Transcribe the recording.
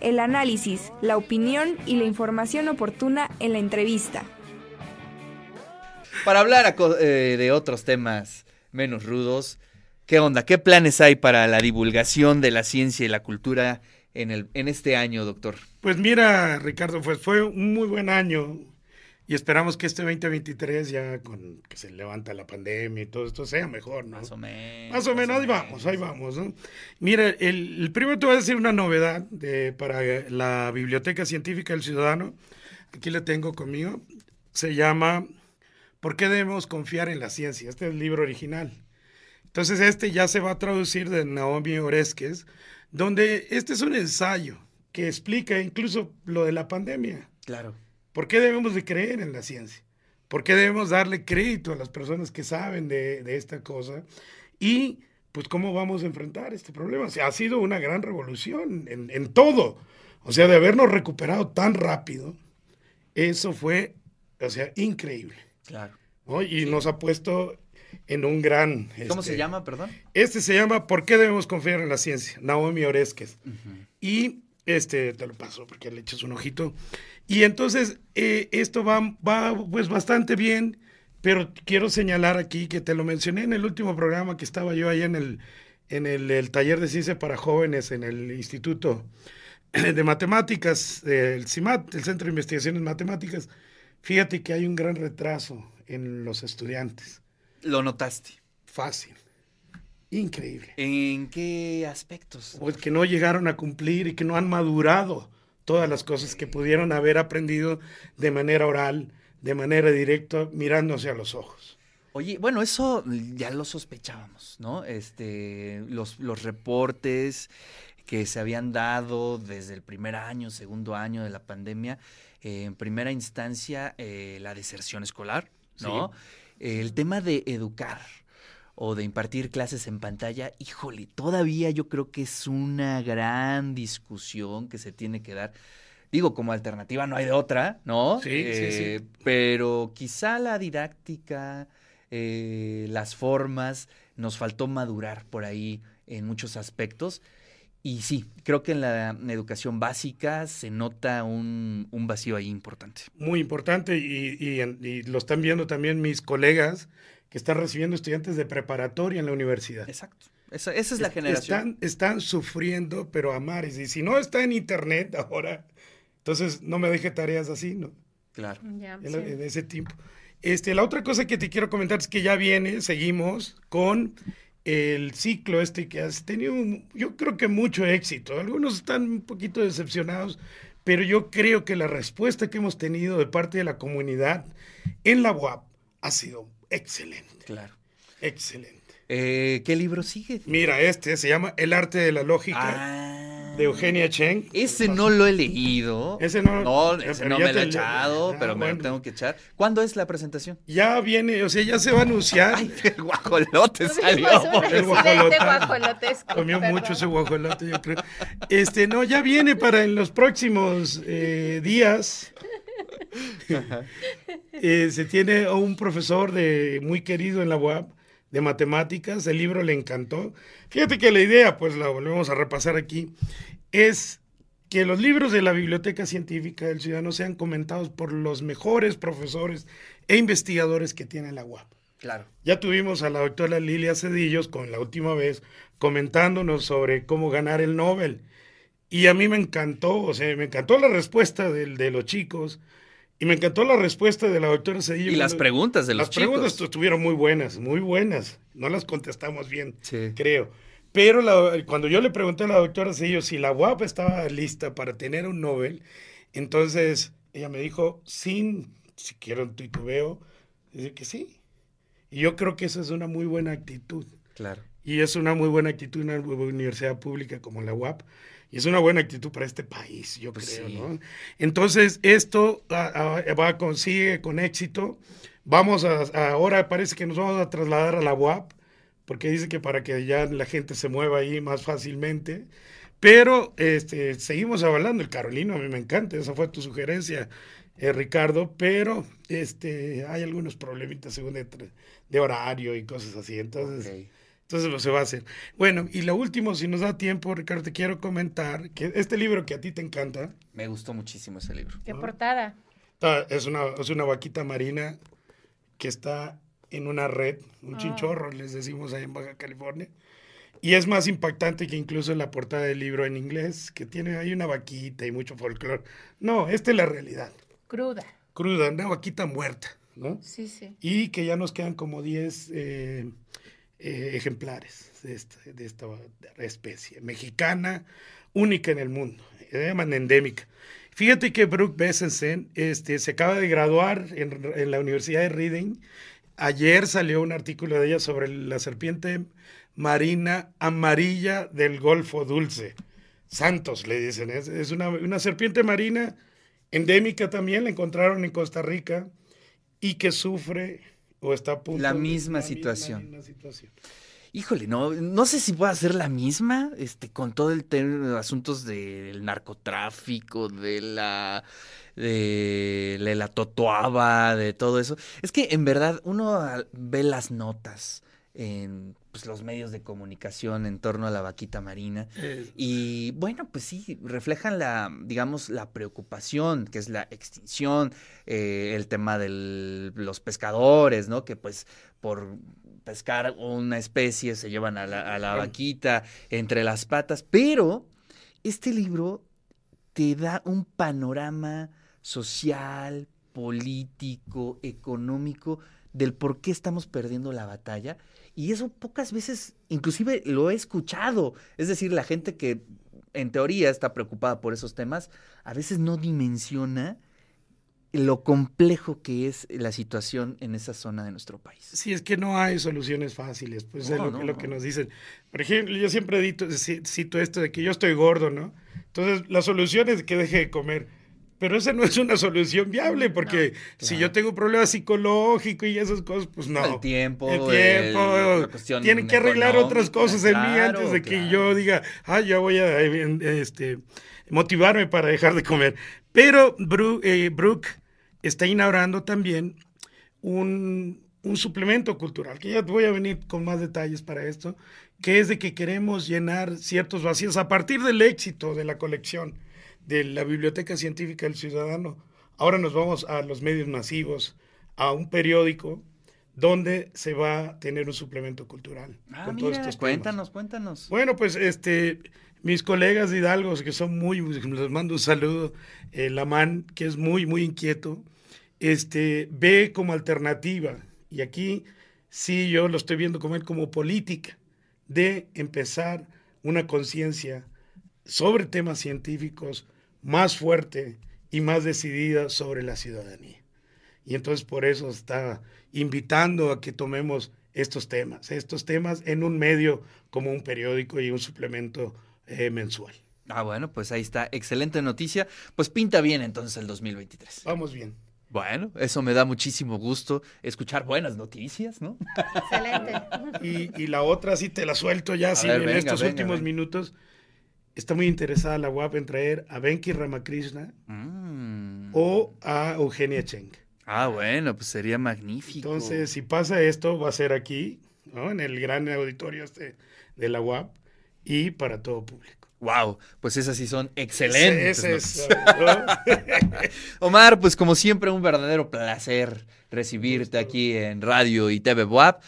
el análisis, la opinión y la información oportuna en la entrevista. Para hablar eh, de otros temas menos rudos, ¿qué onda? ¿Qué planes hay para la divulgación de la ciencia y la cultura en, el, en este año, doctor? Pues mira, Ricardo, pues fue un muy buen año y esperamos que este 2023 ya con que se levanta la pandemia y todo esto sea mejor, ¿no? Más o menos. Más o menos, ahí vamos, ahí vamos, ¿no? Mira, el, primero te voy a decir una novedad de, para la Biblioteca Científica del Ciudadano. Aquí la tengo conmigo. Se llama ¿Por qué debemos confiar en la ciencia? Este es el libro original. Entonces este ya se va a traducir de Naomi Oresques, donde este es un ensayo que explica incluso lo de la pandemia. Claro ¿Por qué debemos de creer en la ciencia? ¿Por qué debemos darle crédito a las personas que saben de, esta cosa? Y pues cómo vamos a enfrentar este problema. O sea, ha sido una gran revolución en, todo. O sea, de habernos recuperado tan rápido, eso fue, o sea, increíble. Claro. Y nos ha puesto en un gran... ¿Cómo se este, llama, perdón? Este se llama ¿Por qué debemos confiar en la ciencia? Naomi Oresques. Y este, te lo paso porque le echas un ojito. Y entonces eh, esto va, va pues bastante bien, pero quiero señalar aquí que te lo mencioné en el último programa que estaba yo allá en el, en el, taller de ciencia para jóvenes en el Instituto de Matemáticas, el CIMAT, el Centro de Investigaciones Matemáticas. Fíjate que hay un gran retraso en los estudiantes. ¿Lo notaste? Fácil. Increíble. ¿En qué aspectos? Pues que no llegaron a cumplir y que no han madurado todas las cosas que pudieron haber aprendido de manera oral, de manera directa, mirándose a los ojos. Oye, bueno, eso ya lo sospechábamos, ¿no? Este, los, los reportes que se habían dado desde el primer año, segundo año de la pandemia, eh, en primera instancia, eh, la deserción escolar, ¿no? el tema de educar, o de impartir clases en pantalla, híjole, todavía yo creo que es una gran discusión que se tiene que dar. Digo, como alternativa no hay de otra, ¿no? Sí, sí, sí. Eh, pero quizá la didáctica, eh, las formas, nos faltó madurar por ahí en muchos aspectos. Y sí, creo que en la educación básica se nota un, vacío ahí importante. Muy importante y, y, lo están viendo también mis colegas que están recibiendo estudiantes de preparatoria en la universidad. Exacto. Esa, es la generación. Están, están sufriendo, pero a mares. Y si no está en internet ahora, entonces no me deje tareas así, ¿no? Claro. en, ese tiempo. Este, la otra cosa que te quiero comentar es que ya viene, seguimos con el ciclo este que has tenido, yo creo que mucho éxito. Algunos están un poquito decepcionados, pero yo creo que la respuesta que hemos tenido de parte de la comunidad en la UAP ha sido Excelente. Claro. Excelente. Eh, ¿Qué libro sigue? Mira, este se llama El arte de la lógica. Ah. de Eugenia Cheng. Ese no lo he leído. Ese no, no, ese no me lo he echado, pero me lo tengo que echar. ¿Cuándo es la presentación? Ya viene, o sea, ya se va a anunciar. Ay, el guajolote salió. El guajolote. Comió mucho ese guajolote, yo creo. Este, no, ya viene para en los próximos eh, días. Eh, se tiene un profesor de, muy querido en la UAP de matemáticas, el libro le encantó. Fíjate que la idea, pues la volvemos a repasar aquí, es que los libros de la Biblioteca Científica del Ciudadano sean comentados por los mejores profesores e investigadores que tiene la UAP. Claro. Ya tuvimos a la doctora Lilia Cedillos con la última vez comentándonos sobre cómo ganar el Nobel. Y a mí me encantó, o sea, me encantó la respuesta de, de los chicos, y me encantó la respuesta de la doctora Cedillo. Y las preguntas de los Las preguntas estuvieron muy buenas, muy buenas. No las contestamos bien, creo. Pero cuando yo le pregunté a la doctora Cedillo si la UAP estaba lista para tener un Nobel, entonces ella me dijo, sin siquiera un titubeo, dice que sí. Y yo creo que esa es una muy buena actitud. Claro. Y es una muy buena actitud una universidad pública como la UAP y es una buena actitud para este país, yo pues creo, ¿no? Entonces, esto va, consigue con éxito. Vamos a, ahora parece que nos vamos a trasladar a la UAP, porque dice que para que ya la gente se mueva ahí más fácilmente. Pero este, seguimos avalando el Carolino, a mí me encanta, esa fue tu sugerencia, eh, Ricardo, pero este, hay algunos problemitas según de, horario y cosas así. Entonces, Entonces pues, se va a hacer. Bueno, y lo último, si nos da tiempo, Ricardo, te quiero comentar que este libro que a ti te encanta. Me gustó muchísimo ese libro. Qué portada. Es una, es una vaquita marina que está en una red, un Ah. chinchorro, les decimos ahí en Baja California. Y es más impactante que incluso la portada del libro en inglés, que tiene ahí una vaquita y mucho folclore. No, esta es la realidad. Cruda. Cruda, una vaquita muerta, ¿no? Sí, sí. Y que ya nos quedan como 10 eh, eh, ejemplares de esta, de esta especie mexicana, única en el mundo. Llaman endémica. Fíjate que Brooke Bessensen este, se acaba de graduar en, en la Universidad de Reading. Ayer salió un artículo de ella sobre la serpiente marina amarilla del Golfo Dulce. Santos, le dicen. Es, es una, una serpiente marina endémica también, la encontraron en Costa Rica y que sufre o está a punto La de- misma la situación. misma situación. Híjole, no, no sé si pueda ser la misma, este, con todo el tema de asuntos del narcotráfico, de la, de, de la totoaba, de todo eso. Es que en verdad uno ve las notas en pues, los medios de comunicación en torno a la vaquita marina. Eh, Y bueno, pues sí, reflejan la, digamos, la preocupación, que es la extinción, eh, el tema de los pescadores, ¿no? Que pues por pescar una especie se llevan a la, a la Claro. vaquita entre las patas, pero este libro te da un panorama social, político, económico del por qué estamos perdiendo la batalla. Y eso pocas veces, inclusive lo he escuchado. Es decir, la gente que en teoría está preocupada por esos temas, a veces no dimensiona lo complejo que es la situación en esa zona de nuestro país. Sí, es que no hay soluciones fáciles, pues es No, lo, no, lo no. que nos dicen. Por ejemplo, yo siempre dito- cito esto de que yo estoy gordo, ¿no? Entonces, la solución es que deje de comer. Pero esa no es una solución viable, porque si claro. yo tengo un problema psicológico y esas cosas, pues no. El tiempo, El tiempo. Tienen que arreglar otras cosas en mí antes de que yo diga, ah, ya voy a eh, este, motivarme para dejar de comer. Pero eh, Brooke está inaugurando también un, un suplemento cultural, que ya voy a venir con más detalles para esto, que es de que queremos llenar ciertos vacíos a partir del éxito de la colección de la Biblioteca Científica del Ciudadano. Ahora nos vamos a los medios masivos, a un periódico donde se va a tener un suplemento cultural. Ah, con todos temas. cuéntanos, cuéntanos. Bueno, pues este, mis colegas de Hidalgo, que son muy, les mando un saludo, el Lamán, que es muy, muy inquieto, este, ve como alternativa, y aquí sí yo lo estoy viendo como él como política, de empezar una conciencia sobre temas científicos más fuerte y más decidida sobre la ciudadanía. Y entonces por eso está invitando a que tomemos estos temas, estos temas en un medio como un periódico y un suplemento eh, mensual. Ah, bueno, pues ahí está. Excelente noticia. Pues pinta bien entonces el 2023. Vamos bien. Bueno, eso me da muchísimo gusto escuchar buenas noticias, ¿no? Excelente. Y, y la otra sí te la suelto ya, sí, en estos venga, últimos venga. minutos. Está muy interesada la UAP en traer a Venki Ramakrishna Mm. o a Eugenia Cheng. Ah, bueno, pues sería magnífico. Entonces, si pasa esto, va a ser aquí, ¿no? en el gran auditorio este de la UAP y para todo público. Wow, pues esas sí son excelentes. Ese es. Omar, pues como siempre, un verdadero placer recibirte aquí en Radio y TV Boab.